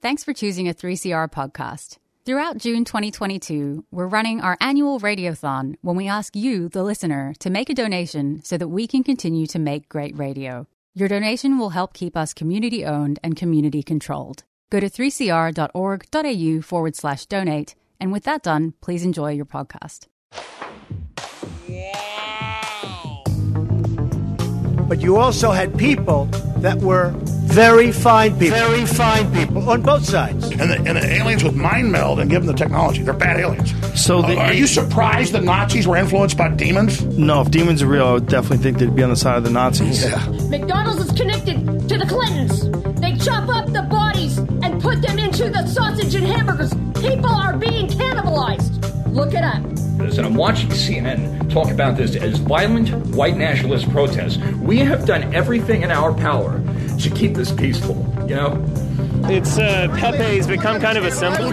Thanks for choosing a 3CR podcast. Throughout June 2022, we're running our annual radiothon when we ask you, the listener, to make a donation so that we can continue to make great radio. Your donation will help keep us community owned and community controlled. Go to 3cr.org.au forward slash donate. And with that done, please enjoy your podcast. But you also had people that were very fine people. Very fine people on both sides. And the, and the aliens with mind meld and give them the technology. They're bad aliens. So the, Uh, are you surprised the Nazis were influenced by demons? No, if demons are real, I would definitely think they'd be on the side of the Nazis. Yeah. McDonald's is connected to the Clintons. They chop up the bodies and put them into the sausage and hamburgers. People are being cannibalized. Look it up. and I'm watching CNN talk about this as violent white nationalist protests. We have done everything in our power to keep this peaceful, you know? It's uh, Pepe's become kind of a symbol.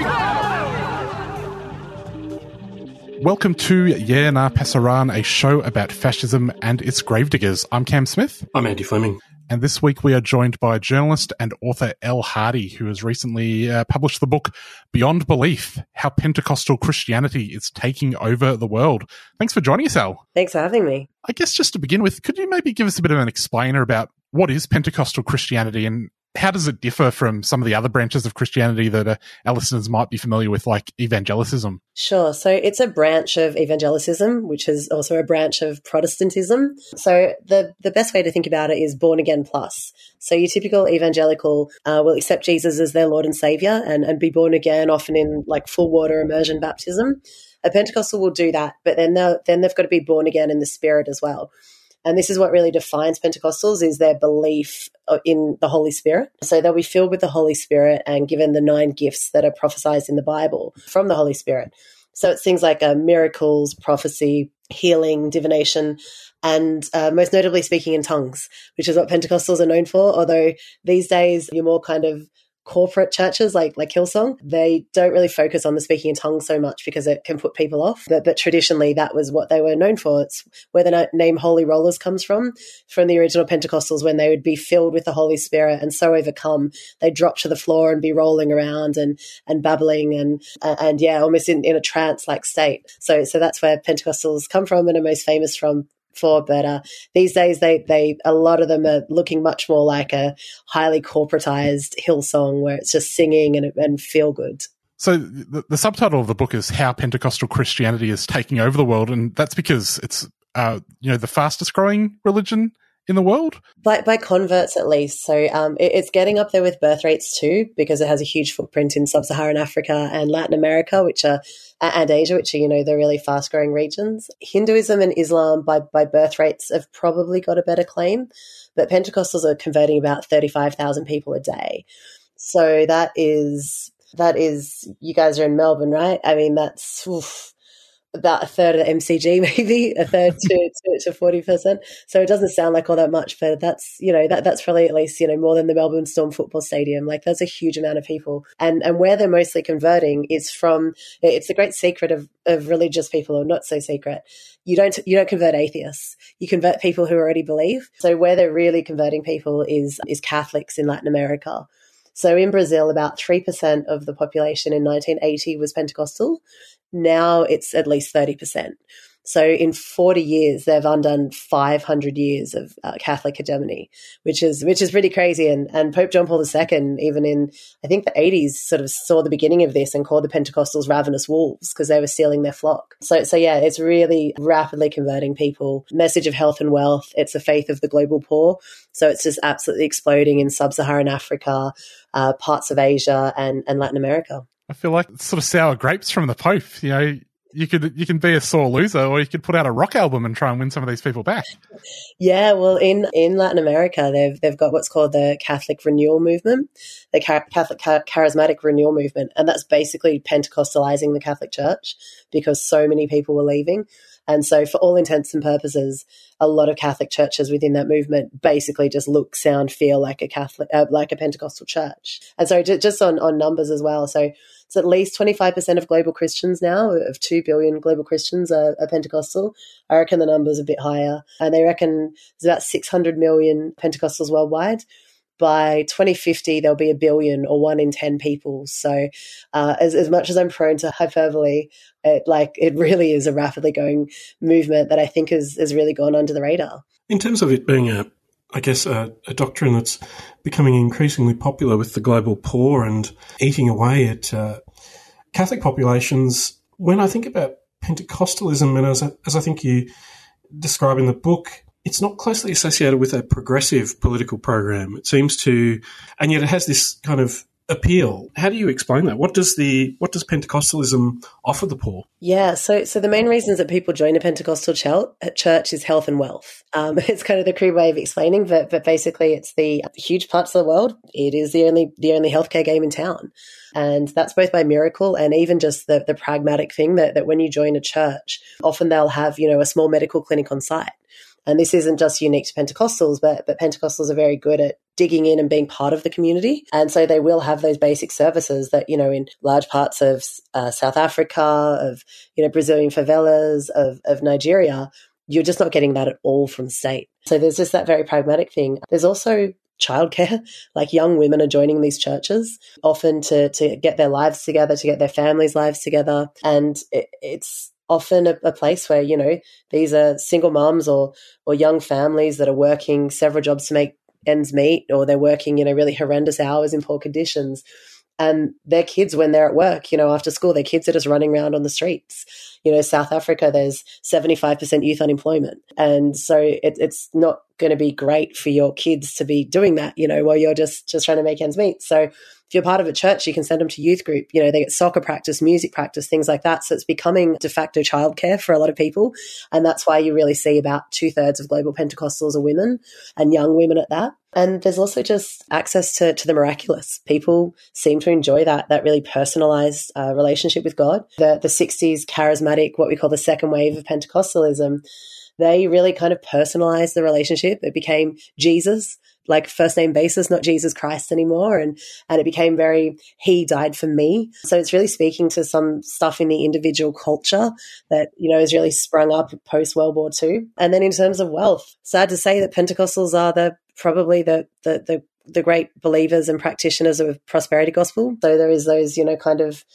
Welcome to Yeah Nah Pasaran, a show about fascism and its gravediggers. I'm Cam Smith. I'm Andy Fleming. And this week we are joined by journalist and author Elle Hardy, who has recently uh, published the book Beyond Belief How Pentecostal Christianity is Taking Over the World. Thanks for joining us, Elle. Thanks for having me. I guess just to begin with, could you maybe give us a bit of an explainer about what is Pentecostal Christianity and how does it differ from some of the other branches of Christianity that uh, our listeners might be familiar with, like evangelicism? Sure. So it's a branch of evangelicism, which is also a branch of Protestantism. So the, the best way to think about it is born again plus. So your typical evangelical uh, will accept Jesus as their Lord and Savior and, and be born again, often in like full water immersion baptism. A Pentecostal will do that, but then then they've got to be born again in the Spirit as well. And this is what really defines Pentecostals is their belief in the Holy Spirit. So they'll be filled with the Holy Spirit and given the nine gifts that are prophesied in the Bible from the Holy Spirit. So it's things like uh, miracles, prophecy, healing, divination, and uh, most notably speaking in tongues, which is what Pentecostals are known for. Although these days you're more kind of corporate churches like like Hillsong, they don't really focus on the speaking in tongues so much because it can put people off. But but traditionally that was what they were known for. It's where the name Holy Rollers comes from, from the original Pentecostals when they would be filled with the Holy Spirit and so overcome they drop to the floor and be rolling around and and babbling and and, and yeah, almost in, in a trance like state. So so that's where Pentecostals come from and are most famous from for, but uh, these days they they a lot of them are looking much more like a highly corporatized Hillsong where it's just singing and and feel good. So the, the, subtitle of the book is "How Pentecostal Christianity is Taking Over the World," and that's because it's uh, you know the fastest growing religion in the world by by converts at least. So um, it, it's getting up there with birth rates too because it has a huge footprint in sub-Saharan Africa and Latin America, which are and Asia, which are you know the really fast growing regions. Hinduism and Islam by by birth rates have probably got a better claim, but Pentecostals are converting about thirty five thousand people a day. So that is that is you guys are in Melbourne, right? I mean that's. Oof, about a third of the MCG, maybe a third to, to, 40%. So it doesn't sound like all that much, but that's, you know, that, that's probably at least, you know, more than the Melbourne Storm football stadium. Like that's a huge amount of people. And, and where they're mostly converting is from, it's the great secret of, of religious people or not so secret. You don't, you don't convert atheists. You convert people who already believe. So where they're really converting people is, is Catholics in Latin America. So in Brazil, about 3% of the population in 1980 was Pentecostal. Now it's at least 30%. So in 40 years, they've undone 500 years of uh, Catholic hegemony, which is which is pretty crazy. And and Pope John Paul II, even in I think the 80s, sort of saw the beginning of this and called the Pentecostals ravenous wolves because they were stealing their flock. So so yeah, it's really rapidly converting people. Message of health and wealth. It's the faith of the global poor. So it's just absolutely exploding in sub-Saharan Africa, uh, parts of Asia, and and Latin America. I feel like it's sort of sour grapes from the Pope. You know, you could you can be a sore loser, or you could put out a rock album and try and win some of these people back. Yeah, well, in in Latin America, they've they've got what's called the Catholic Renewal Movement, the Catholic Charismatic Renewal Movement, and that's basically Pentecostalizing the Catholic Church because so many people were leaving. And so, for all intents and purposes, a lot of Catholic churches within that movement basically just look, sound, feel like a Catholic, uh, like a Pentecostal church. And so, just on, on numbers as well. So, it's at least 25% of global Christians now, of 2 billion global Christians, are, are Pentecostal. I reckon the number's a bit higher. And they reckon there's about 600 million Pentecostals worldwide. by 2050 there'll be a billion or one in 10 people so uh, as, as much as i'm prone to hyperbole it like it really is a rapidly going movement that i think has, has really gone under the radar in terms of it being a I guess a, a doctrine that's becoming increasingly popular with the global poor and eating away at uh, Catholic populations. When I think about Pentecostalism, and as, as I think you describe in the book, it's not closely associated with a progressive political program. It seems to, and yet it has this kind of appeal. How do you explain that? What does the what does Pentecostalism offer the poor? Yeah, so so the main reasons that people join a Pentecostal church is health and wealth. Um, it's kind of the crude way of explaining, but but basically it's the huge parts of the world. It is the only the only healthcare game in town. And that's both by miracle and even just the, the pragmatic thing that, that when you join a church, often they'll have, you know, a small medical clinic on site. And this isn't just unique to Pentecostals, but, but Pentecostals are very good at digging in and being part of the community. And so they will have those basic services that, you know, in large parts of uh, South Africa, of, you know, Brazilian favelas, of, of Nigeria, you're just not getting that at all from state. So there's just that very pragmatic thing. There's also childcare. Like young women are joining these churches often to, to get their lives together, to get their families' lives together. And it, it's often a, a, place where, you know, these are single moms or, or young families that are working several jobs to make ends meet, or they're working, you know, really horrendous hours in poor conditions. And their kids, when they're at work, you know, after school, their kids are just running around on the streets. You know, South Africa, there's 75% youth unemployment. And so it, it's not going to be great for your kids to be doing that, you know, while you're just, just trying to make ends meet. So you're part of a church, you can send them to youth group. You know, they get soccer practice, music practice, things like that. So it's becoming de facto childcare for a lot of people. And that's why you really see about two thirds of global Pentecostals are women and young women at that. And there's also just access to, to the miraculous. People seem to enjoy that, that really personalized uh, relationship with God. The, the 60s charismatic, what we call the second wave of Pentecostalism, they really kind of personalized the relationship. It became Jesus like first name basis, not Jesus Christ anymore. And, and it became very, he died for me. So it's really speaking to some stuff in the individual culture that, you know, has really sprung up post World War II. And then in terms of wealth, sad to say that Pentecostals are the, probably the, the, the, the great believers and practitioners of prosperity gospel. So there is those, you know, kind of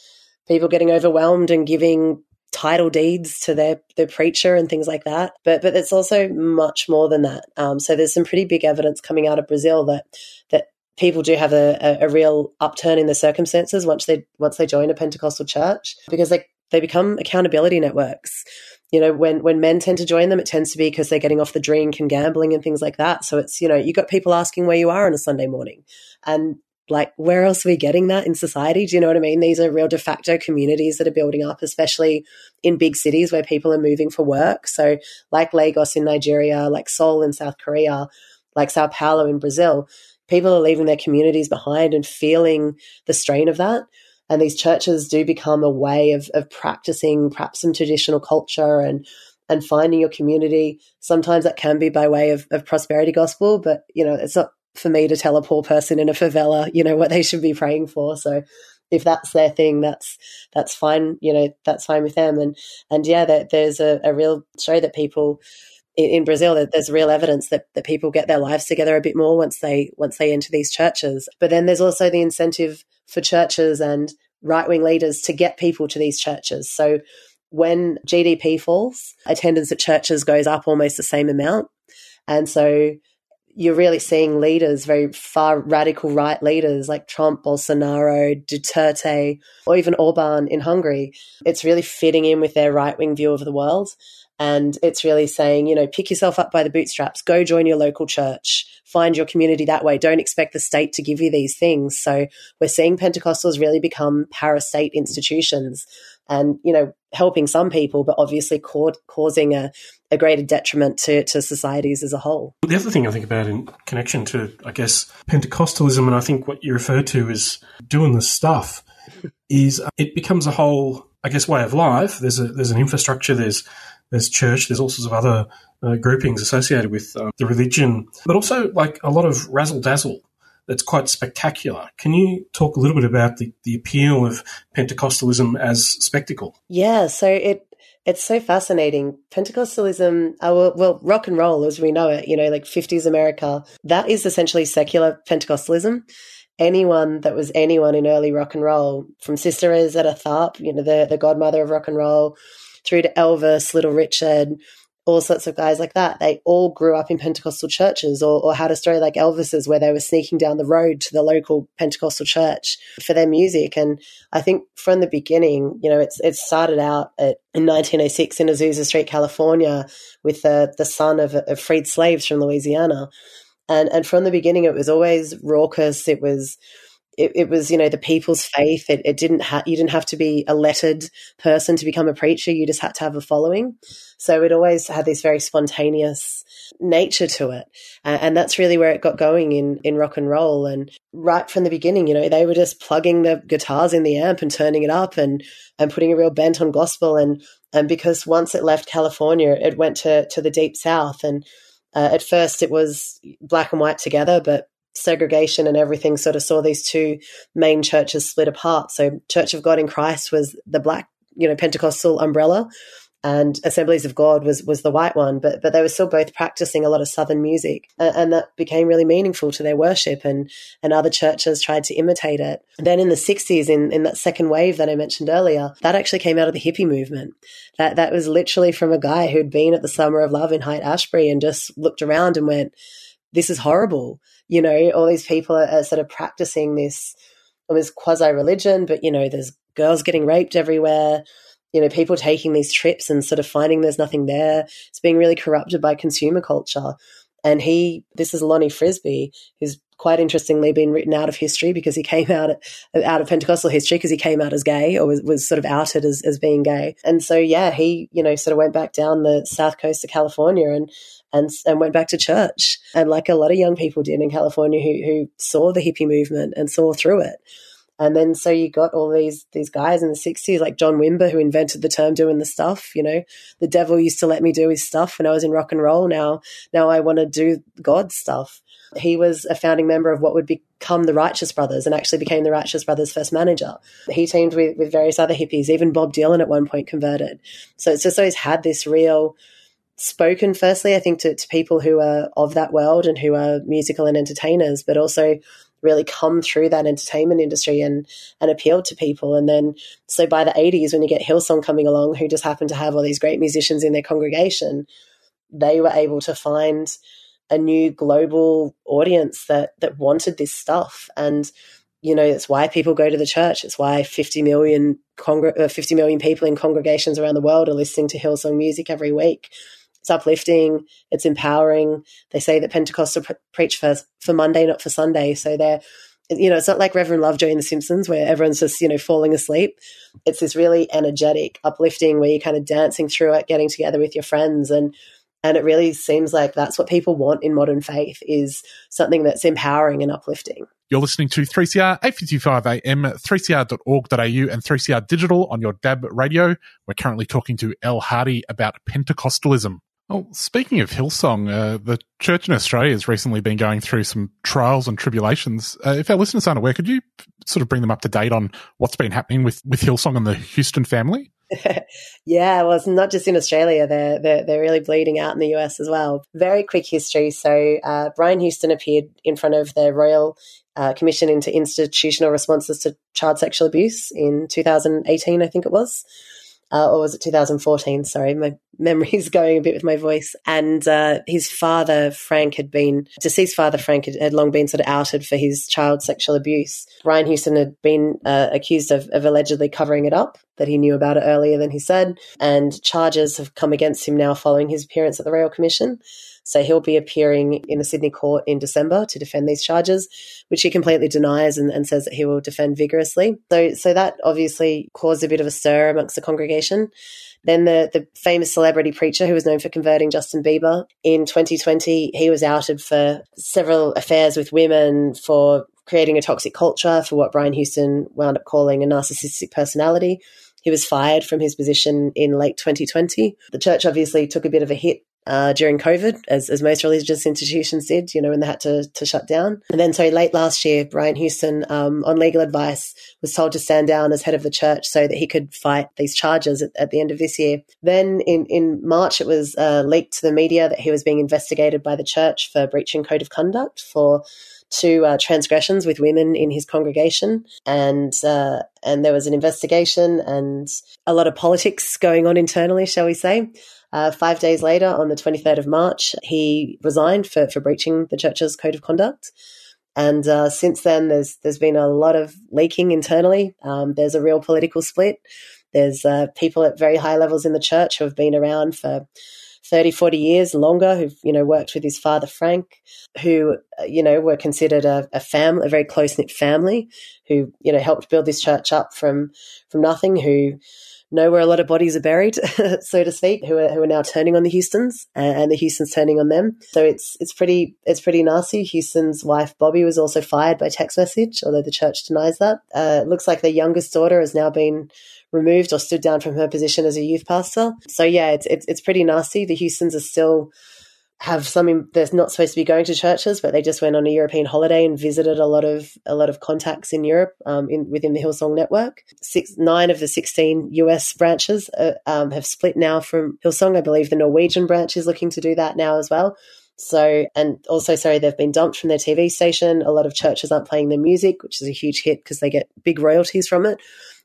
people getting overwhelmed and giving title deeds to their their preacher and things like that. But but it's also much more than that. Um, so there's some pretty big evidence coming out of Brazil that that people do have a, a, a real upturn in the circumstances once they once they join a Pentecostal church because they they become accountability networks. You know, when when men tend to join them, it tends to be because they're getting off the drink and gambling and things like that. So it's you know you got people asking where you are on a Sunday morning, and like where else are we getting that in society? Do you know what i mean? These are real de facto communities that are building up especially in big cities where people are moving for work. So like lagos in nigeria like seoul in south korea like sao paulo in brazil people are leaving their communities behind and feeling the strain of that. And these churches do become a way of, of practicing perhaps some traditional culture and and finding your community. Sometimes that can be by way of, of prosperity gospel but you know it's not for me to tell a poor person in a favela, you know, what they should be praying for. So if that's their thing, that's that's fine. You know, that's fine with them. And and yeah, there, there's a, a, real show that people in, in Brazil that there's real evidence that, that people get their lives together a bit more once they once they enter these churches. But then there's also the incentive for churches and right wing leaders to get people to these churches. So when GDP falls, attendance at churches goes up almost the same amount. And so you're really seeing leaders, very far radical right leaders like Trump, Bolsonaro, Duterte, or even Orban in Hungary. It's really fitting in with their right wing view of the world. And it's really saying, you know, pick yourself up by the bootstraps, go join your local church, find your community that way. Don't expect the state to give you these things. So we're seeing Pentecostals really become parastate institutions and, you know, helping some people, but obviously ca- causing a, a greater detriment to, to societies as a whole. The other thing I think about in connection to, I guess, Pentecostalism, and I think what you refer to is doing the stuff, is it becomes a whole, I guess, way of life. There's a there's an infrastructure. There's there's church. There's all sorts of other uh, groupings associated with uh, the religion, but also like a lot of razzle dazzle that's quite spectacular. Can you talk a little bit about the, the appeal of Pentecostalism as spectacle? Yeah, so it It's so fascinating. Pentecostalism, uh, well, rock and roll as we know it, you know, like 50s America, that is essentially secular Pentecostalism. Anyone that was anyone in early rock and roll, from Sister Rosetta Tharpe, you know, the, the godmother of rock and roll, through to Elvis, Little Richard, all sorts of guys like that. They all grew up in Pentecostal churches or, or, had a story like Elvis's where they were sneaking down the road to the local Pentecostal church for their music. And I think from the beginning, you know, it's it started out at, in 1906 in Azusa Street, California, with the, the son of, of freed slaves from Louisiana. And, and from the beginning, it was always raucous. It was it, it, was you know the people's faith. It, it didn't have you didn't have to be a lettered person to become a preacher. You just had to have a following. So it always had this very spontaneous nature to it. Uh, and that's really where it got going in in rock and roll. And right from the beginning you know they were just plugging the guitars in the amp and turning it up and and putting a real bent on gospel. And and because once it left california it went to to the deep south. And uh, at first it was black and white together but segregation and everything sort of saw these two main churches split apart. So Church of God in Christ was the black, you know, Pentecostal umbrella and Assemblies of God was was the white one, but but they were still both practicing a lot of Southern music, and, and, that became really meaningful to their worship, and and other churches tried to imitate it. Then in the '60s, in in that second wave that I mentioned earlier, that actually came out of the hippie movement. That that was literally from a guy who'd been at the Summer of Love in Haight Ashbury and just looked around and went, "This is horrible." you know, all these people are, are sort of practicing this almost quasi religion, but, you know, there's girls getting raped everywhere, you know, people taking these trips and sort of finding there's nothing there. It's being really corrupted by consumer culture. And he, this is Lonnie Frisbee, who's quite interestingly been written out of history because he came out out of Pentecostal history because he came out as gay or was, was sort of outed as, as being gay. And so, yeah, he, you know, sort of went back down the south coast of California and and and went back to church. And like a lot of young people did in California who who saw the hippie movement and saw through it. And then so you got all these these guys in the sixties, like John Wimber, who invented the term doing the stuff, you know. The devil used to let me do his stuff when I was in rock and roll. Now now I want to do God's stuff. He was a founding member of what would become the Righteous Brothers and actually became the Righteous Brothers' first manager. He teamed with, with various other hippies, even Bob Dylan at one point converted. So it's just always had this real spoken firstly i think to, to people who are of that world and who are musical and entertainers but also really come through that entertainment industry and and appealed to people. And then so by the 80s when you get hillsong coming along who just happen to have all these great musicians in their congregation they were able to find a new global audience that that wanted this stuff. And you know it's why people go to the church. It's why 50 million congr- uh, 50 million people in congregations around the world are listening to hillsong music every week it's uplifting. It's empowering. They say that Pentecostal pre- preach for, for Monday, not for Sunday. So they're, you know, it's not like Reverend Lovejoy in The Simpsons where everyone's just, you know, falling asleep. It's this really energetic, uplifting where you're kind of dancing through it, getting together with your friends. And, and it really seems like that's what people want in modern faith is something that's empowering and uplifting. You're listening to 3CR 855 AM, 3cr.org.au and 3CR Digital on your DAB radio. We're currently talking to Elle Hardy about Pentecostalism. Well, speaking of Hillsong, uh, the church in Australia has recently been going through some trials and tribulations. Uh, if our listeners aren't aware, could you sort of bring them up to date on what's been happening with, with Hillsong and the Houston family? yeah, well, it's not just in Australia. They're, they're, they're really bleeding out in the US as well. Very quick history. So, uh, Brian Houston appeared in front of the Royal uh, Commission into Institutional Responses to Child Sexual Abuse in 2018, I think it was uh, or was it 2014? Sorry, my memory is going a bit with my voice. And uh, his father, Frank, had been, deceased father, Frank, had, had, long been sort of outed for his child sexual abuse. Brian Houston had been uh, accused of, of allegedly covering it up, that he knew about it earlier than he said. And charges have come against him now following his appearance at the Royal Commission. So he'll be appearing in the Sydney court in December to defend these charges, which he completely denies and, and says that he will defend vigorously. So, so that obviously caused a bit of a stir amongst the congregation. Then the, the famous celebrity preacher who was known for converting Justin Bieber in 2020, he was outed for several affairs with women, for creating a toxic culture, for what Brian Houston wound up calling a narcissistic personality. He was fired from his position in late 2020. The church obviously took a bit of a hit uh, during COVID, as, as most religious institutions did, you know, when they had to, to shut down. And then, so late last year, Brian Houston, um, on legal advice, was told to stand down as head of the church so that he could fight these charges at, at the end of this year. Then in, in March, it was uh, leaked to the media that he was being investigated by the church for breaching code of conduct for two uh, transgressions with women in his congregation, and uh, and there was an investigation and a lot of politics going on internally, shall we say. Uh, five days later, on the 23rd of March, he resigned for, for breaching the church's code of conduct. And uh, since then, there's there's been a lot of leaking internally. Um, there's a real political split. There's uh, people at very high levels in the church who have been around for 30, 40 years longer, who've, you know, worked with his father, Frank, who, uh, you know, were considered a, a family, a very close knit family, who, you know, helped build this church up from, from nothing, who, know where a lot of bodies are buried, so to speak, who are, who are now turning on the Houstons and the Houstons turning on them. So it's it's pretty it's pretty nasty. Houston's wife Bobbie was also fired by text message, although the church denies that. Uh, it looks like their youngest daughter has now been removed or stood down from her position as a youth pastor. So yeah, it's it's, it's pretty nasty. The Houstons are still have some they're not supposed to be going to churches, but they just went on a European holiday and visited a lot of a lot of contacts in Europe um, in, within the Hillsong network. Six, nine of the sixteen US branches uh, um, have split now from Hillsong. I believe the Norwegian branch is looking to do that now as well. So, and also, sorry, they've been dumped from their TV station. A lot of churches aren't playing their music, which is a huge hit because they get big royalties from it.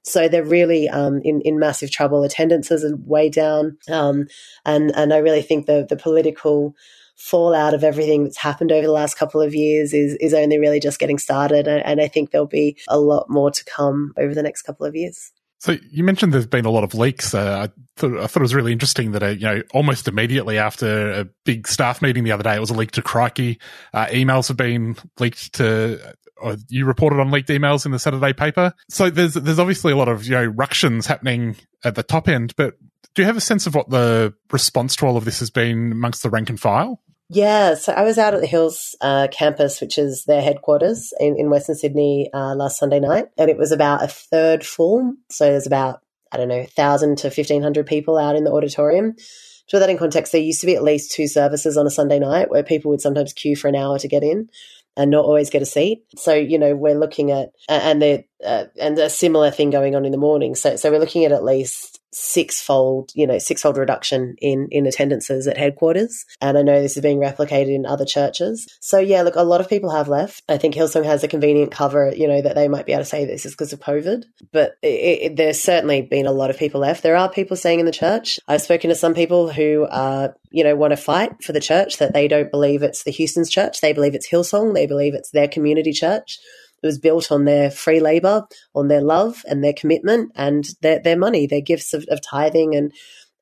So they're really um, in in massive trouble. Attendances are way down, um, and and I really think the the political fallout of everything that's happened over the last couple of years is is only really just getting started, and, and I think there'll be a lot more to come over the next couple of years. So you mentioned there's been a lot of leaks. Uh, I, thought, I thought it was really interesting that, uh, you know, almost immediately after a big staff meeting the other day, it was a leak to Crikey. Uh, emails have been leaked to or you reported on leaked emails in the Saturday paper. So there's there's obviously a lot of you know ructions happening at the top end, but do you have a sense of what the response to all of this has been amongst the rank and file? Yeah, so I was out at the Hills uh, campus, which is their headquarters in, in Western Sydney uh, last Sunday night, and it was about a third full. So there's about I don't know, thousand to fifteen hundred people out in the auditorium. To put that in context, there used to be at least two services on a Sunday night where people would sometimes queue for an hour to get in and not always get a seat. So you know we're looking at and the uh, and a similar thing going on in the morning. So so we're looking at at least sixfold, you know, sixfold reduction in in attendances at headquarters. And I know this is being replicated in other churches. So yeah, look, a lot of people have left. I think Hillsong has a convenient cover, you know, that they might be able to say this is because of COVID. But it, it, there's certainly been a lot of people left. There are people saying in the church. I've spoken to some people who are, you know, want to fight for the church that they don't believe it's the Houston's church. They believe it's Hillsong. They believe it's their community church. It was built on their free labor, on their love and their commitment and their, their money, their gifts of, of tithing and,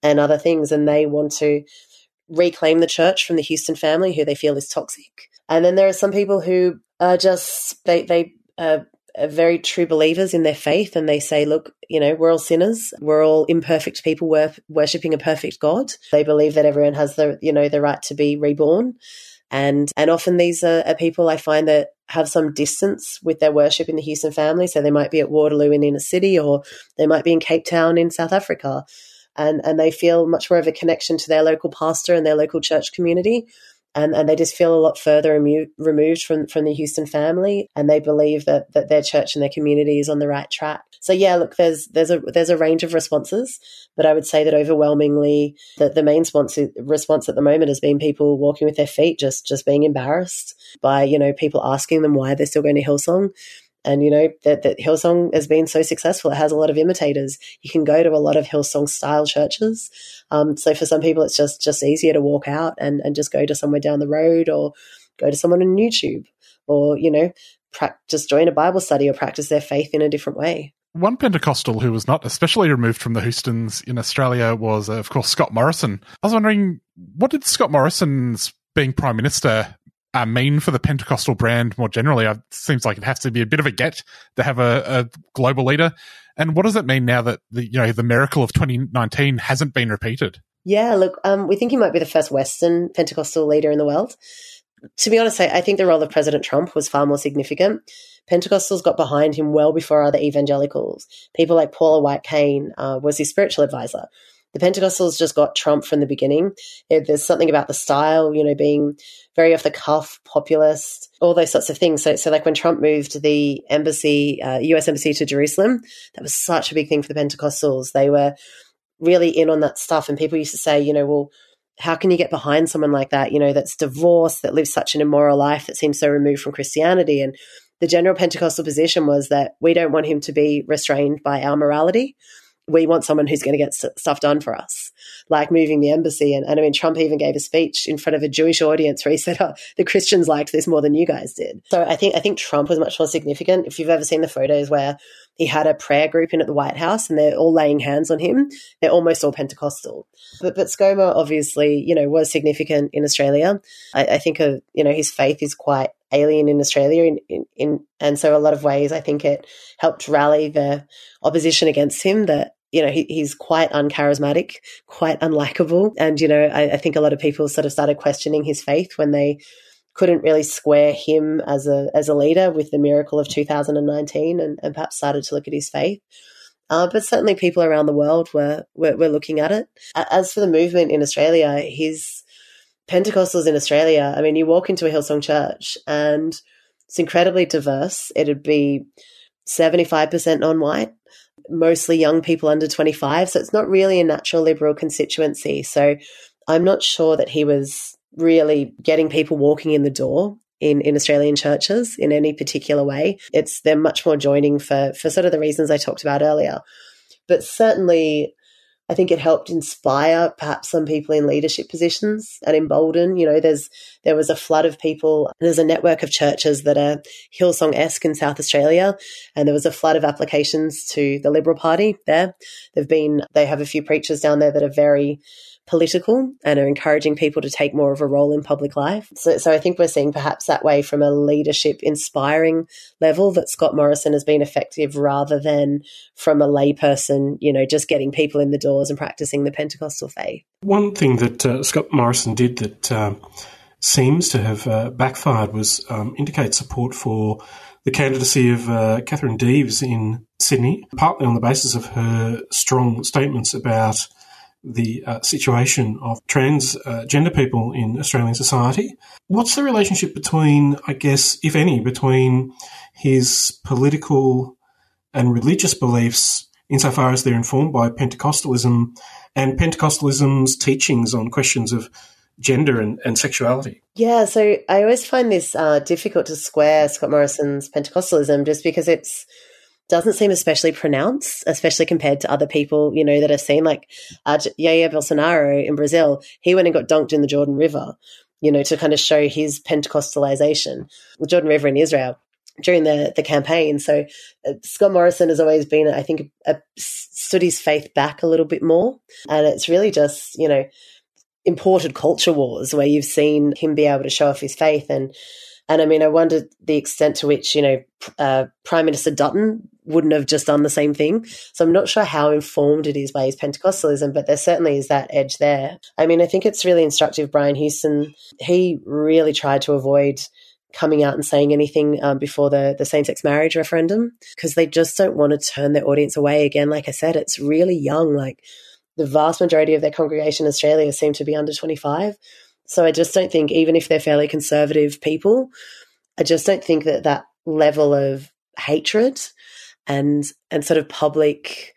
and other things. And they want to reclaim the church from the Houston family who they feel is toxic. And then there are some people who are just, they, they, uh, are very true believers in their faith and they say, look, you know, we're all sinners. We're all imperfect people wor- worshipping a perfect God. They believe that everyone has the, you know, the right to be reborn. And, and often these are, are people I find that have some distance with their worship in the Houston family. So they might be at Waterloo in inner city or they might be in Cape Town in South Africa. And, and they feel much more of a connection to their local pastor and their local church community. And, and they just feel a lot further remo- removed from, from the Houston family. And they believe that, that their church and their community is on the right track. So yeah, look, there's, there's a, there's a range of responses. But I would say that overwhelmingly, the, the main response, response at the moment has been people walking with their feet, just just being embarrassed by you know people asking them why they're still going to Hillsong. And you know that, that Hillsong has been so successful; it has a lot of imitators. You can go to a lot of Hillsong style churches. Um, so for some people, it's just just easier to walk out and and just go to somewhere down the road, or go to someone on YouTube, or you know, pra- just join a Bible study or practice their faith in a different way. One Pentecostal who was not especially removed from the Houstons in Australia was, uh, of course, Scott Morrison. I was wondering, what did Scott Morrison's being Prime Minister uh, mean for the Pentecostal brand more generally? It seems like it has to be a bit of a get to have a, a global leader. And what does it mean now that the you know the miracle of 2019 hasn't been repeated? Yeah, look, um, we think he might be the first Western Pentecostal leader in the world. To be honest, I, I think the role of President Trump was far more significant. Pentecostals got behind him well before other evangelicals. People like Paula White Cain uh, was his spiritual advisor. The Pentecostals just got Trump from the beginning. It, there's something about the style, you know, being very off the cuff, populist, all those sorts of things. So, so like when Trump moved the embassy, uh, U.S. embassy to Jerusalem, that was such a big thing for the Pentecostals. They were really in on that stuff, and people used to say, you know, well, how can you get behind someone like that? You know, that's divorced, that lives such an immoral life, that seems so removed from Christianity, and the general Pentecostal position was that we don't want him to be restrained by our morality we want someone who's going to get stuff done for us, like moving the embassy. And, and I mean, Trump even gave a speech in front of a Jewish audience where he said, oh, the Christians liked this more than you guys did. So I think, I think Trump was much more significant. If you've ever seen the photos where he had a prayer group in at the White House and they're all laying hands on him, they're almost all Pentecostal. But, but ScoMo obviously, you know, was significant in Australia. I, I think, of, you know, his faith is quite alien in Australia. In, in, in, and so, a lot of ways, I think it helped rally the opposition against him. That you know he, he's quite uncharismatic, quite unlikable, and you know I, I think a lot of people sort of started questioning his faith when they couldn't really square him as a as a leader with the miracle of 2019, and, and perhaps started to look at his faith. Uh, but certainly, people around the world were, were were looking at it. As for the movement in Australia, his Pentecostals in Australia, I mean, you walk into a Hillsong church and it's incredibly diverse. It'd be 75% non white, mostly young people under 25. So it's not really a natural liberal constituency. So I'm not sure that he was really getting people walking in the door in, in Australian churches in any particular way. It's they're much more joining for for sort of the reasons I talked about earlier. But certainly I think it helped inspire perhaps some people in leadership positions and embolden. You know, there's there was a flood of people. There's a network of churches that are Hillsong esque in South Australia, and there was a flood of applications to the Liberal Party there. They've been they have a few preachers down there that are very political and are encouraging people to take more of a role in public life. So, so I think we're seeing perhaps that way from a leadership inspiring level that Scott Morrison has been effective rather than from a layperson, you know, just getting people in the doors and practicing the Pentecostal faith. One thing that uh, Scott Morrison did that uh, seems to have uh, backfired was um, indicate support for the candidacy of uh, Katherine Deves in Sydney, partly on the basis of her strong statements about the uh, situation of transgender uh, people in Australian society. What's the relationship between, I guess, if any, between his political and religious beliefs insofar as they're informed by Pentecostalism and Pentecostalism's teachings on questions of gender and, and sexuality? Yeah, so I always find this uh, difficult to square Scott Morrison's Pentecostalism just because it's doesn't seem especially pronounced, especially compared to other people, you know, that I've seen, like uh, Jair Bolsonaro in Brazil. He went and got dunked in the Jordan River, you know, to kind of show his Pentecostalization. The Jordan River in Israel during the the campaign. So uh, Scott Morrison has always been, I think, a, stood his faith back a little bit more, and it's really just, you know, imported culture wars where you've seen him be able to show off his faith and and I mean, I wonder the extent to which, you know, uh, Prime Minister Dutton wouldn't have just done the same thing. So I'm not sure how informed it is by his Pentecostalism, but there certainly is that edge there. I mean, I think it's really instructive. Brian Houston, he really tried to avoid coming out and saying anything um, before the, the same sex marriage referendum because they just don't want to turn their audience away. Again, like I said, it's really young. Like the vast majority of their congregation in Australia seem to be under 25. So I just don't think, even if they're fairly conservative people, I just don't think that that level of hatred and and sort of public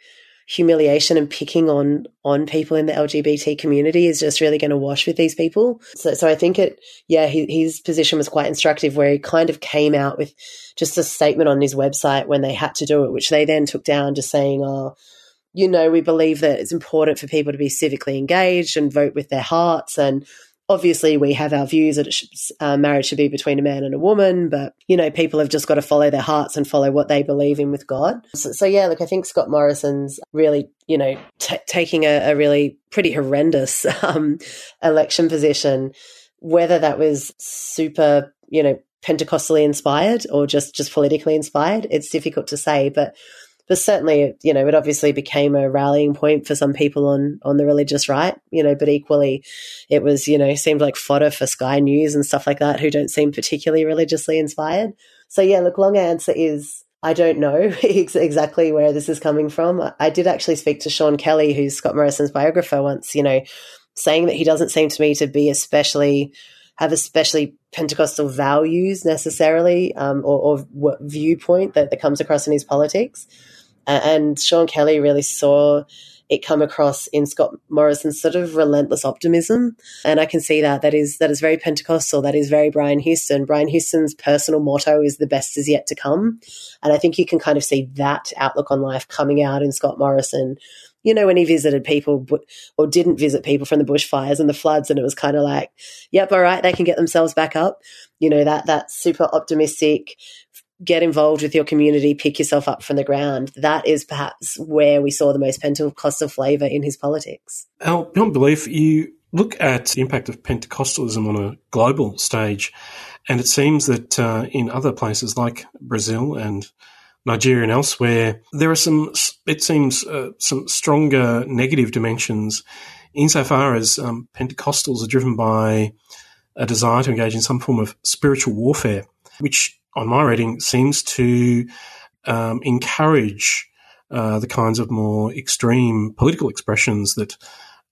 humiliation and picking on on people in the LGBT community is just really going to wash with these people. So, so I think it, yeah, he, his position was quite instructive, where he kind of came out with just a statement on his website when they had to do it, which they then took down, just saying, "Oh, you know, we believe that it's important for people to be civically engaged and vote with their hearts, and obviously we have our views that should, uh, marriage should be between a man and a woman, but you know, people have just got to follow their hearts and follow what they believe in with God. So, so yeah, look, I think Scott Morrison's really, you know, t- taking a, a, really pretty horrendous um, election position, whether that was super, you know, Pentecostally inspired or just just politically inspired, it's difficult to say, but but certainly, you know, it obviously became a rallying point for some people on on the religious right, you know, but equally, it was, you know, seemed like fodder for Sky News and stuff like that, who don't seem particularly religiously inspired. So yeah, look, long answer is I don't know exactly where this is coming from. I did actually speak to Sean Kelly, who's Scott Morrison's biographer, once, you know, saying that he doesn't seem to me to be especially have especially Pentecostal values necessarily um, or, or viewpoint that, that comes across in his politics. And Sean Kelly really saw it come across in Scott Morrison's sort of relentless optimism. And I can see that. That is that is very Pentecostal. That is very Brian Houston. Brian Houston's personal motto is the best is yet to come. And I think you can kind of see that outlook on life coming out in Scott Morrison. You know, when he visited people or didn't visit people from the bushfires and the floods, and it was kind of like, yep, all right, they can get themselves back up. You know, that that super optimistic, get involved with your community, pick yourself up from the ground. That is perhaps where we saw the most Pentecostal flavour in his politics. Elle, beyond belief, you look at the impact of Pentecostalism on a global stage, and it seems that uh, in other places like Brazil and Nigeria and elsewhere, there are some, it seems, uh, some stronger negative dimensions insofar as um, Pentecostals are driven by a desire to engage in some form of spiritual warfare, which on my reading, seems to um, encourage uh, the kinds of more extreme political expressions that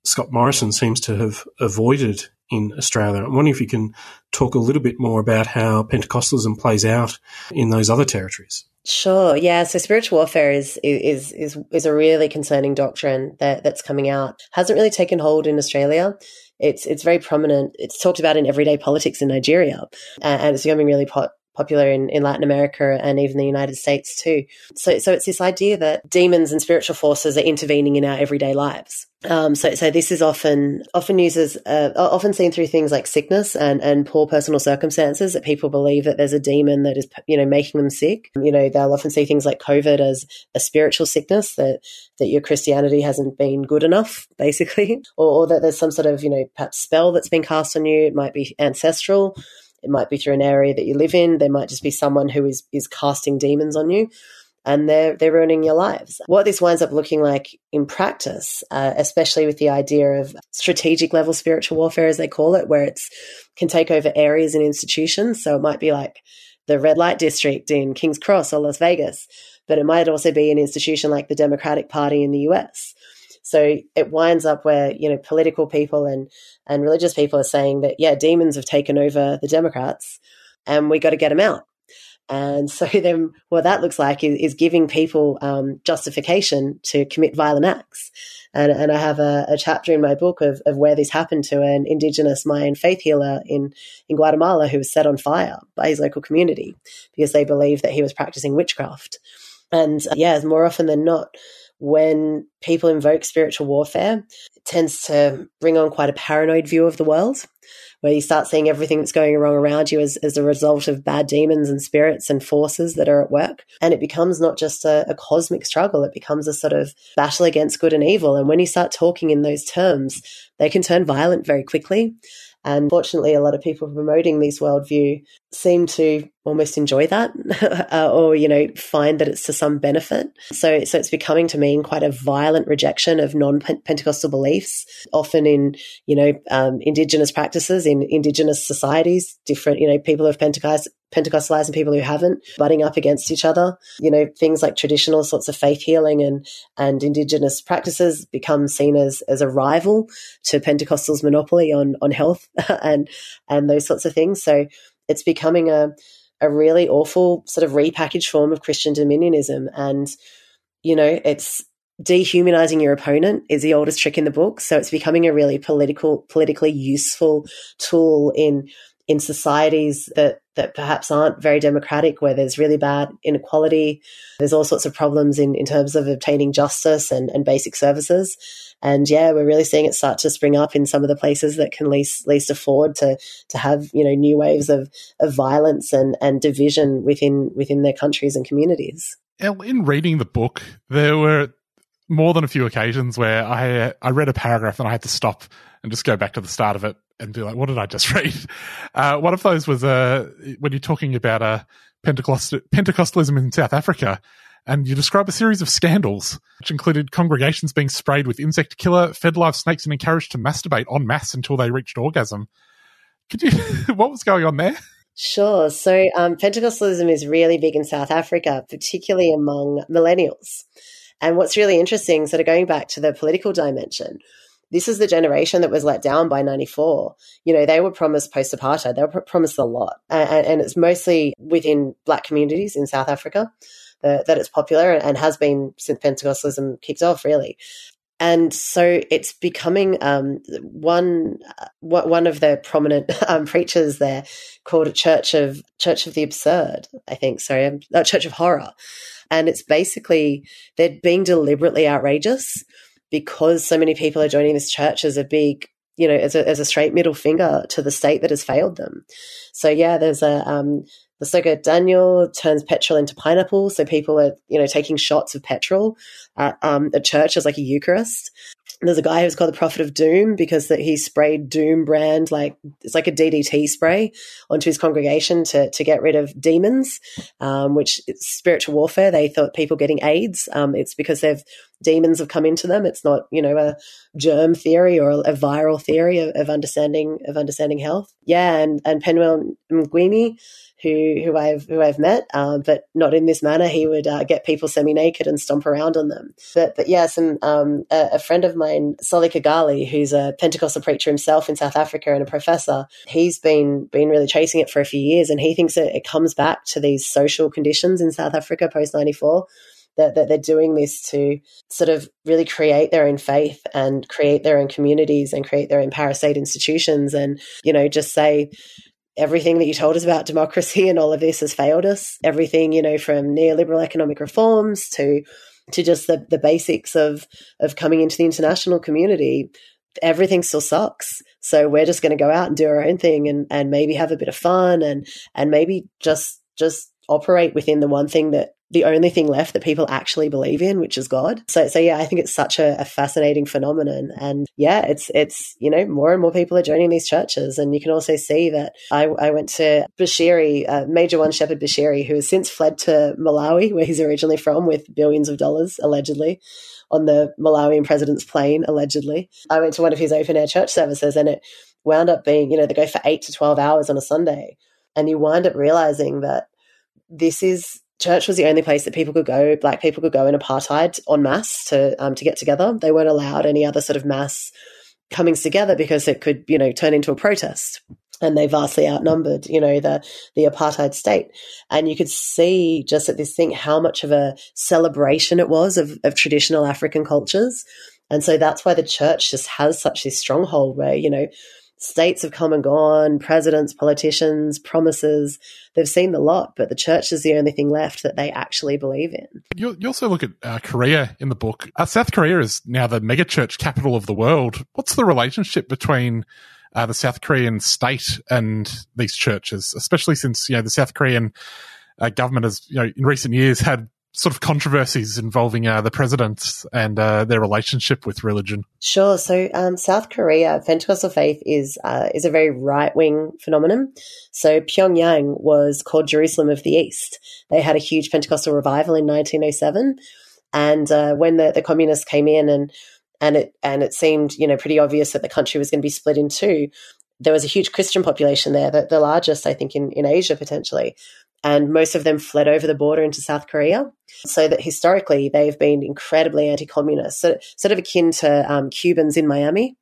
Scott Morrison seems to have avoided in Australia. I'm wondering if you can talk a little bit more about how Pentecostalism plays out in those other territories. Sure. Yeah. So spiritual warfare is is is is a really concerning doctrine that that's coming out. Hasn't really taken hold in Australia. It's it's very prominent. It's talked about in everyday politics in Nigeria, and it's becoming really pot, popular in, in Latin America and even the United States too. So, so it's this idea that demons and spiritual forces are intervening in our everyday lives. Um, so, so this is often often uses uh, often seen through things like sickness and and poor personal circumstances that people believe that there's a demon that is you know making them sick. You know they'll often see things like COVID as a spiritual sickness that that your Christianity hasn't been good enough, basically, or, or that there's some sort of you know perhaps spell that's been cast on you. It might be ancestral. It might be through an area that you live in. There might just be someone who is is casting demons on you and they're they're ruining your lives. What this winds up looking like in practice, uh, especially with the idea of strategic level spiritual warfare, as they call it, where it's can take over areas and institutions. So it might be like the red light district in King's Cross or Las Vegas, but it might also be an institution like the Democratic Party in the US. So it winds up where, you know, political people and, and religious people are saying that, yeah, demons have taken over the Democrats and we got to get them out. And so then what that looks like is, is giving people um, justification to commit violent acts. And, and I have a, a, chapter in my book of, of where this happened to an indigenous Mayan faith healer in, in Guatemala who was set on fire by his local community because they believed that he was practicing witchcraft. And uh, yeah, more often than not, when people invoke spiritual warfare, it tends to bring on quite a paranoid view of the world, where you start seeing everything that's going wrong around you as, as a result of bad demons and spirits and forces that are at work. And it becomes not just a, a cosmic struggle, it becomes a sort of battle against good and evil. And when you start talking in those terms, they can turn violent very quickly. And fortunately, a lot of people promoting this worldview seem to almost enjoy that uh, or, you know, find that it's to some benefit. So, so it's becoming to mean quite a violent rejection of non-Pentecostal beliefs, often in, you know, um, indigenous practices in indigenous societies, different, you know, people of Pentecost, Pentecostalized and people who haven't butting up against each other. You know, things like traditional sorts of faith healing and, and indigenous practices become seen as, as a rival to Pentecostal's monopoly on, on health and, and those sorts of things. So it's becoming a, a really awful sort of repackaged form of Christian dominionism. And, you know, it's dehumanizing your opponent is the oldest trick in the book. So it's becoming a really political, politically useful tool in in societies that that perhaps aren't very democratic, where there's really bad inequality. There's all sorts of problems in, in terms of obtaining justice and, and basic services. And yeah, we're really seeing it start to spring up in some of the places that can least least afford to to have, you know, new waves of, of violence and, and division within within their countries and communities. In reading the book, there were more than a few occasions where I I read a paragraph and I had to stop and just go back to the start of it and be like, what did I just read? Uh, one of those was uh, when you're talking about uh, Pentecost- Pentecostalism in South Africa, and you describe a series of scandals, which included congregations being sprayed with insect killer, fed live snakes, and encouraged to masturbate en masse until they reached orgasm. Could you? what was going on there? Sure. So um, Pentecostalism is really big in South Africa, particularly among millennials. And what's really interesting, sort of going back to the political dimension, this is the generation that was let down by 94. You know, they were promised post apartheid, they were promised a lot. And, and, it's mostly within black communities in South Africa that, that it's popular and has been since Pentecostalism kicked off, really and so it's becoming um, one uh, one of the prominent um, preachers there called a Church of Church of the Absurd, I think. Sorry, um, Church of Horror, and it's basically they're being deliberately outrageous because so many people are joining this church as a big you know as a, as a straight middle finger to the state that has failed them. So yeah, there's a um, Lesego Daniel turns petrol into pineapple. So people are, you know, taking shots of petrol at um, a church as like a Eucharist. There's a guy who's called the Prophet of Doom because that he sprayed Doom brand like it's like a DDT spray onto his congregation to to get rid of demons, um, which spiritual warfare. They thought people getting AIDS. Um, it's because they've demons have come into them. It's not you know a germ theory or a, viral theory of, of, understanding of understanding health. Yeah, and and Penuel Mnguni who who I've who I've met, um, but not in this manner. He would uh, get people semi naked and stomp around on them. But but yes, and um, a, a, friend of mine, Solly Kgatle, who's a Pentecostal preacher himself in South Africa and a professor, he's been been really chasing it for a few years, and he thinks that it comes back to these social conditions in South Africa post ninety four. That, that, they're doing this to sort of really create their own faith and create their own communities and create their own parasite institutions and you know just say everything that you told us about democracy and all of this has failed us. Everything, you know, from neoliberal economic reforms to to just the, the basics of of coming into the international community, everything still sucks. So we're just going to go out and do our own thing and and maybe have a bit of fun and and maybe just just operate within the one thing that the only thing left that people actually believe in, which is God. So, so yeah, I think it's such a, a, fascinating phenomenon. And yeah, it's, it's, you know, more and more people are joining these churches. And you can also see that I, I went to Bushiri, uh, Major One Shepherd Bushiri, who has since fled to Malawi, where he's originally from with billions of dollars, allegedly on the Malawian president's plane, allegedly. I went to one of his open air church services and it wound up being, you know, they go for eight to 12 hours on a Sunday. And you wind up realizing that this is church was the only place that people could go, black people could go in apartheid en masse to um, to get together. They weren't allowed any other sort of mass comings together because it could, you know, turn into a protest. And they vastly outnumbered, you know, the the apartheid state. And you could see just at this thing how much of a celebration it was of, of traditional African cultures. And so that's why the church just has such this stronghold where, you know, states have come and gone, presidents, politicians, promises. They've seen the lot, but the church is the only thing left that they actually believe in. You, you also look at uh, Korea in the book. Uh, South Korea is now the megachurch capital of the world. What's the relationship between uh, the South Korean state and these churches, especially since you know the South Korean uh, government has you know in recent years had sort of controversies involving uh, the president and uh, their relationship with religion? Sure. So um, South Korea, Pentecostal faith is uh, is a very right wing phenomenon. So Pyongyang was called Jerusalem of the East. They had a huge Pentecostal revival in 1907, and uh, when the, the communists came in and and it and it seemed you know pretty obvious that the country was going to be split in two. There was a huge Christian population there, the, the largest, I think, in, in Asia potentially and most of them fled over the border into South Korea. So that historically they've been incredibly anti-communist, so, sort of akin to um, Cubans in Miami.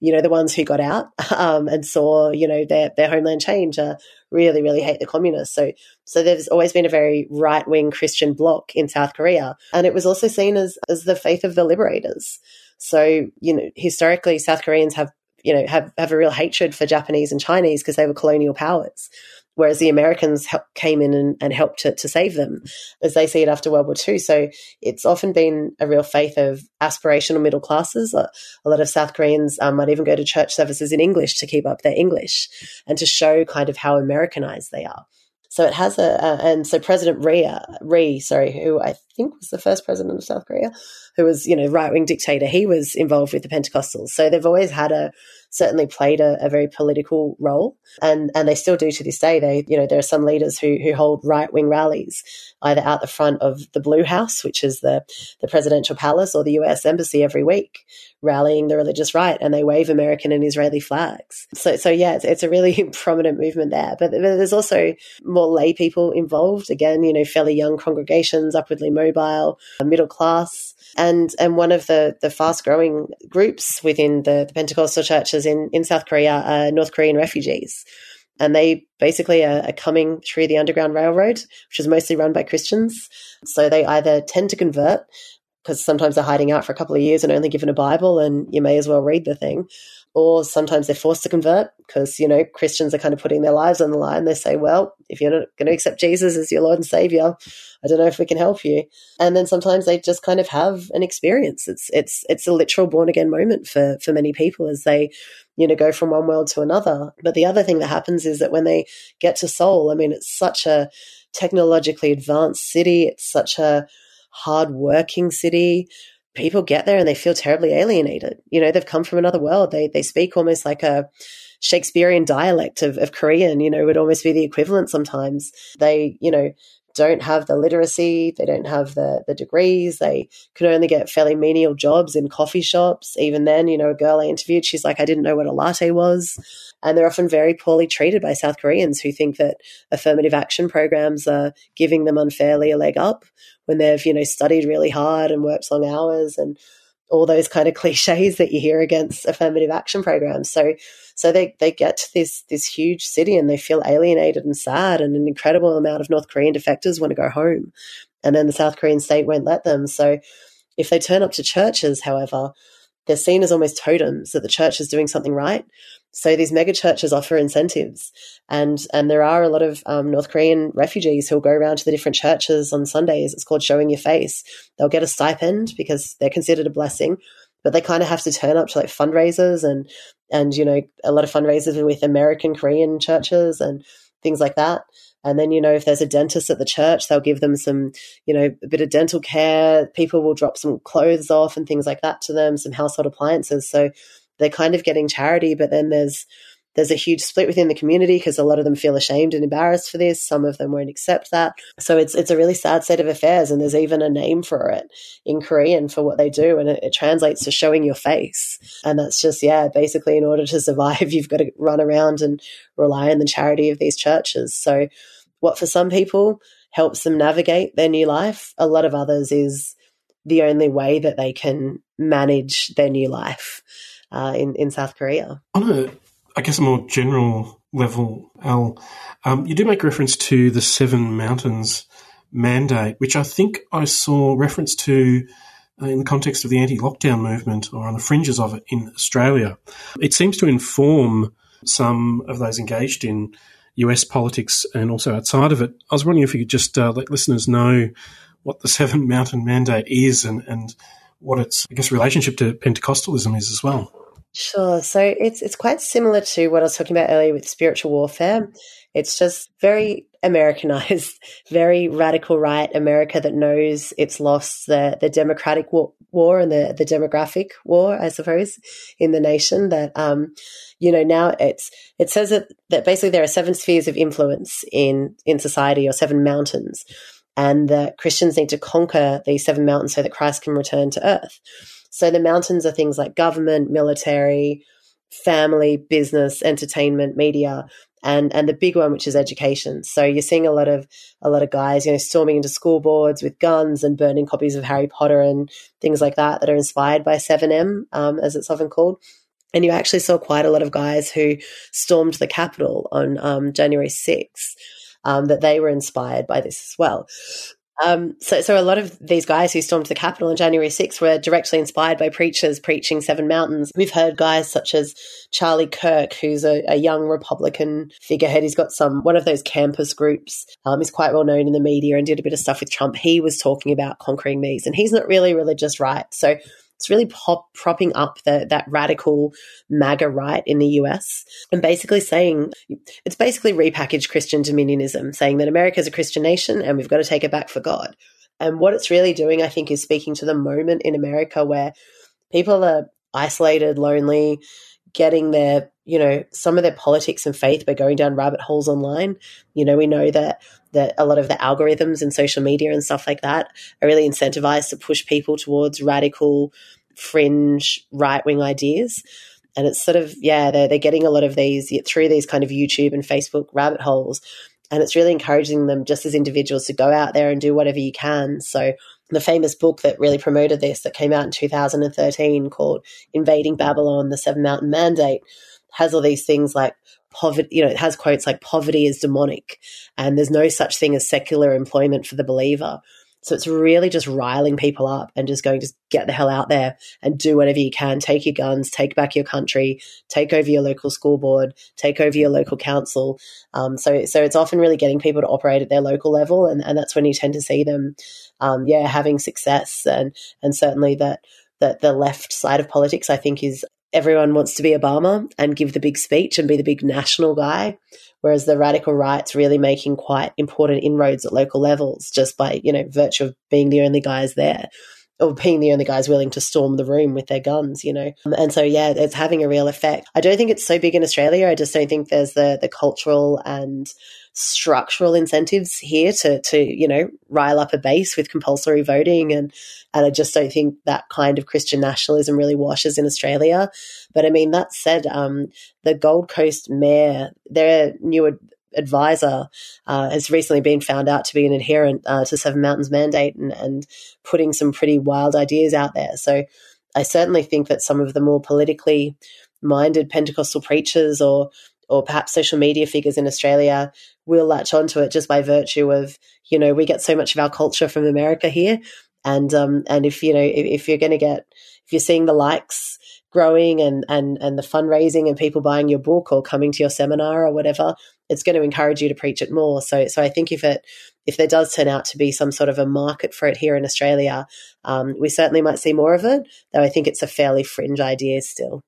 You know, the ones who got out um, and saw, you know, their their homeland change, uh, really, really hate the communists. So, so there's always been a very right wing Christian bloc in South Korea, and it was also seen as as the faith of the liberators. So, you know, historically, South Koreans have you know have have a real hatred for Japanese and Chinese because they were colonial powers whereas the Americans help, came in and, and helped to, to, save them, as they see it after World War II. So it's often been a real faith of aspirational middle classes. A, a lot of South Koreans um, might even go to church services in English to keep up their English and to show kind of how Americanized they are. So it has a, and so President Ria, Ri, sorry, who I think was the first president of South Korea, who was, you know, right wing dictator, he was involved with the Pentecostals. So they've always had a certainly played a, a, very political role, and and they still do to this day. They you know there are some leaders who who hold right wing rallies either out the front of the Blue House, which is the the presidential palace, or the U.S. embassy every week, rallying the religious right, and they wave American and Israeli flags. So so yeah, it's, it's a really prominent movement there. But there's also more lay people involved. Again, you know, fairly young congregations, upwardly mobile, middle class and and one of the the fast growing groups within the, the, Pentecostal churches in in South Korea are North Korean refugees, and they basically are, are, coming through the Underground Railroad, which is mostly run by Christians. So they either tend to convert because sometimes they're hiding out for a couple of years and only given a Bible, and you may as well read the thing. Or sometimes they're forced to convert because, you know, Christians are kind of putting their lives on the line. They say, well, if you're not going to accept Jesus as your Lord and Savior, I don't know if we can help you. And then sometimes they just kind of have an experience. It's, it's, it's a literal born again moment for, for many people as they, you know, go from one world to another. But the other thing that happens is that when they get to Seoul, I mean, it's such a technologically advanced city. It's such a hardworking city people get there and they feel terribly alienated. You know, they've come from another world. They they speak almost like a Shakespearean dialect of, of Korean, you know, would almost be the equivalent sometimes. They, you know, don't have the literacy, they don't have the the degrees, they can only get fairly menial jobs in coffee shops. Even then, you know, a girl I interviewed, she's like, I didn't know what a latte was. And they're often very poorly treated by South Koreans who think that affirmative action programs are giving them unfairly a leg up when they've, you know, studied really hard and worked long hours and all those kind of cliches that you hear against affirmative action programs. So so they, they get to this this huge city and they feel alienated and sad and an incredible amount of North Korean defectors want to go home. And then the South Korean state won't let them. So if they turn up to churches, however, they're seen as almost totems that the church is doing something right. So these mega churches offer incentives, and and there are a lot of um, North Korean refugees who'll go around to the different churches on Sundays. It's called showing your face. They'll get a stipend because they're considered a blessing, but they kind of have to turn up to like fundraisers and and you know a lot of fundraisers with American Korean churches and things like that. And then, you know, if there's a dentist at the church, they'll give them some, you know, a bit of dental care. People will drop some clothes off and things like that to them, some household appliances. So they're kind of getting charity, but then there's there's a huge split within the community because a lot of them feel ashamed and embarrassed for this. Some of them won't accept that. So it's it's a really sad state of affairs, and there's even a name for it in Korean for what they do, and it, it translates to showing your face. And that's just yeah, basically in order to survive, you've got to run around and rely on the charity of these churches. So what for some people helps them navigate their new life, a lot of others is the only way that they can manage their new life uh, in in South Korea. On a, I guess, a more general level, Al, um, you do make reference to the Seven Mountains mandate, which I think I saw reference to uh, in the context of the anti-lockdown movement or on the fringes of it in Australia. It seems to inform some of those engaged in US politics and also outside of it. I was wondering if you could just uh, let listeners know what the Seven Mountain Mandate is and, and what its, I guess, relationship to Pentecostalism is as well. Sure. So it's it's quite similar to what I was talking about earlier with spiritual warfare. It's just very Americanized, very radical right America that knows it's lost the the democratic war, war and the the demographic war, I suppose, in the nation. That um, you know, now it's it says that that basically there are seven spheres of influence in in society or seven mountains, and that Christians need to conquer these seven mountains so that Christ can return to earth. So the mountains are things like government, military, family, business, entertainment, media, and and the big one, which is education. So you're seeing a lot of a lot of guys, you know, storming into school boards with guns and burning copies of Harry Potter and things like that that are inspired by 7M, um, as it's often called. And you actually saw quite a lot of guys who stormed the Capitol on um, January 6th. Um, that they were inspired by this as well. Um, so, so a lot of these guys who stormed the Capitol on January 6th were directly inspired by preachers preaching Seven Mountains. We've heard guys such as Charlie Kirk, who's a, a young Republican figurehead. He's got some, one of those campus groups. Um, he's quite well known in the media and did a bit of stuff with Trump. He was talking about conquering these and he's not really religious, right? So it's really pop, propping up the, that radical MAGA right in the US and basically saying it's basically repackaged Christian dominionism, saying that America is a Christian nation and we've got to take it back for God. And what it's really doing, I think, is speaking to the moment in America where people are isolated, lonely, getting their, you know, some of their politics and faith by going down rabbit holes online. You know, we know that that a lot of the algorithms in social media and stuff like that are really incentivized to push people towards radical, fringe, right wing ideas. And it's sort of, yeah, they're, they're getting a lot of these through these kind of YouTube and Facebook rabbit holes. And it's really encouraging them just as individuals to go out there and do whatever you can. So the famous book that really promoted this that came out in 2013 called Invading Babylon, the Seven Mountain Mandate has all these things like poverty, you know, it has quotes like poverty is demonic and there's no such thing as secular employment for the believer. So it's really just riling people up and just going, just get the hell out there and do whatever you can. Take your guns, take back your country, take over your local school board, take over your local council. Um, so, so it's often really getting people to operate at their local level, and, and that's when you tend to see them, um, yeah, having success. And and certainly that that the left side of politics, I think, is everyone wants to be Obama and give the big speech and be the big national guy, whereas the radical right's really making quite important inroads at local levels just by you know virtue of being the only guys there or being the only guys willing to storm the room with their guns, you know. Um, and so yeah, it's having a real effect. I don't think it's so big in Australia. I just don't think there's the the cultural and structural incentives here to to you know rile up a base with compulsory voting and and I just don't think that kind of Christian nationalism really washes in Australia. But I mean that said, um, the Gold Coast mayor, their new advisor uh, has recently been found out to be an adherent uh, to Seven Mountains mandate and, and putting some pretty wild ideas out there. So I certainly think that some of the more politically minded Pentecostal preachers or or perhaps social media figures in Australia will latch onto it just by virtue of, you know, we get so much of our culture from America here. And, um, and if, you know, if, if you're going to get, if you're seeing the likes growing and, and, and the fundraising and people buying your book or coming to your seminar or whatever, it's going to encourage you to preach it more. So, so I think if it, if there does turn out to be some sort of a market for it here in Australia, um, we certainly might see more of it, though I think it's a fairly fringe idea still.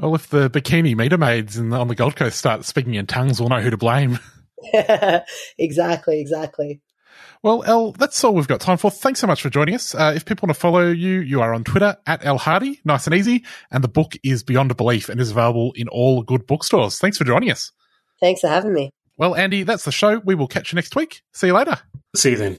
Well, if the bikini meter maids in, on the Gold Coast start speaking in tongues, we'll know who to blame. exactly, exactly. Well, Elle, that's all we've got time for. Thanks so much for joining us. Uh, if people want to follow you, you are on Twitter at Elle Hardy, nice and easy. And the book is Beyond Belief and is available in all good bookstores. Thanks for joining us. Thanks for having me. Well, Andy, that's the show. We will catch you next week. See you later. See you then.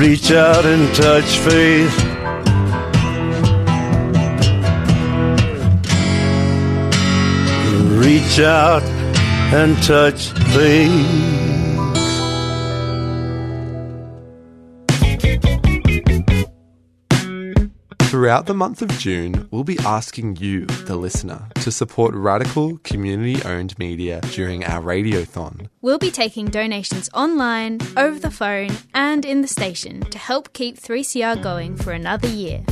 Reach out and touch faith. Reach out and touch faith. Throughout the month of June, we'll be asking you, the listener, to support radical, community owned media during our radiothon. We'll be taking donations online, over the phone, and in the station to help keep 3CR going for another year.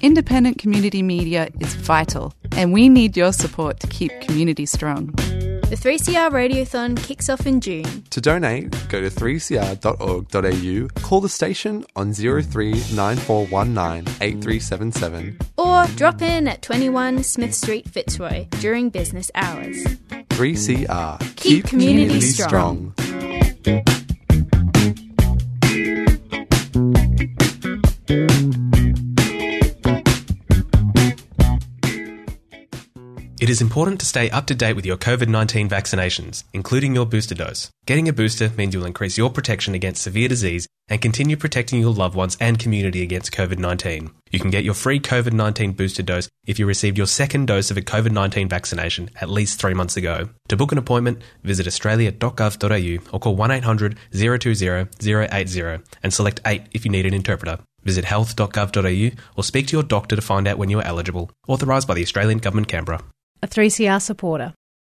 Independent community media is vital, and we need your support to keep community strong. The 3CR Radiothon kicks off in June. To donate, go to 3cr.org.au, call the station on 03 9419 8377, Or drop in at 21 Smith Street, Fitzroy during business hours. 3CR. Keep community strong. It is important to stay up to date with your COVID 19 vaccinations, including your booster dose. Getting a booster means you'll increase your protection against severe disease and continue protecting your loved ones and community against COVID 19. You can get your free COVID 19 booster dose if you received your second dose of a COVID 19 vaccination at least three months ago. To book an appointment, visit australia.gov.au or call 1 800 020 080 and select 8 if you need an interpreter. Visit health.gov.au or speak to your doctor to find out when you are eligible. Authorised by the Australian Government, Canberra. A 3CR supporter.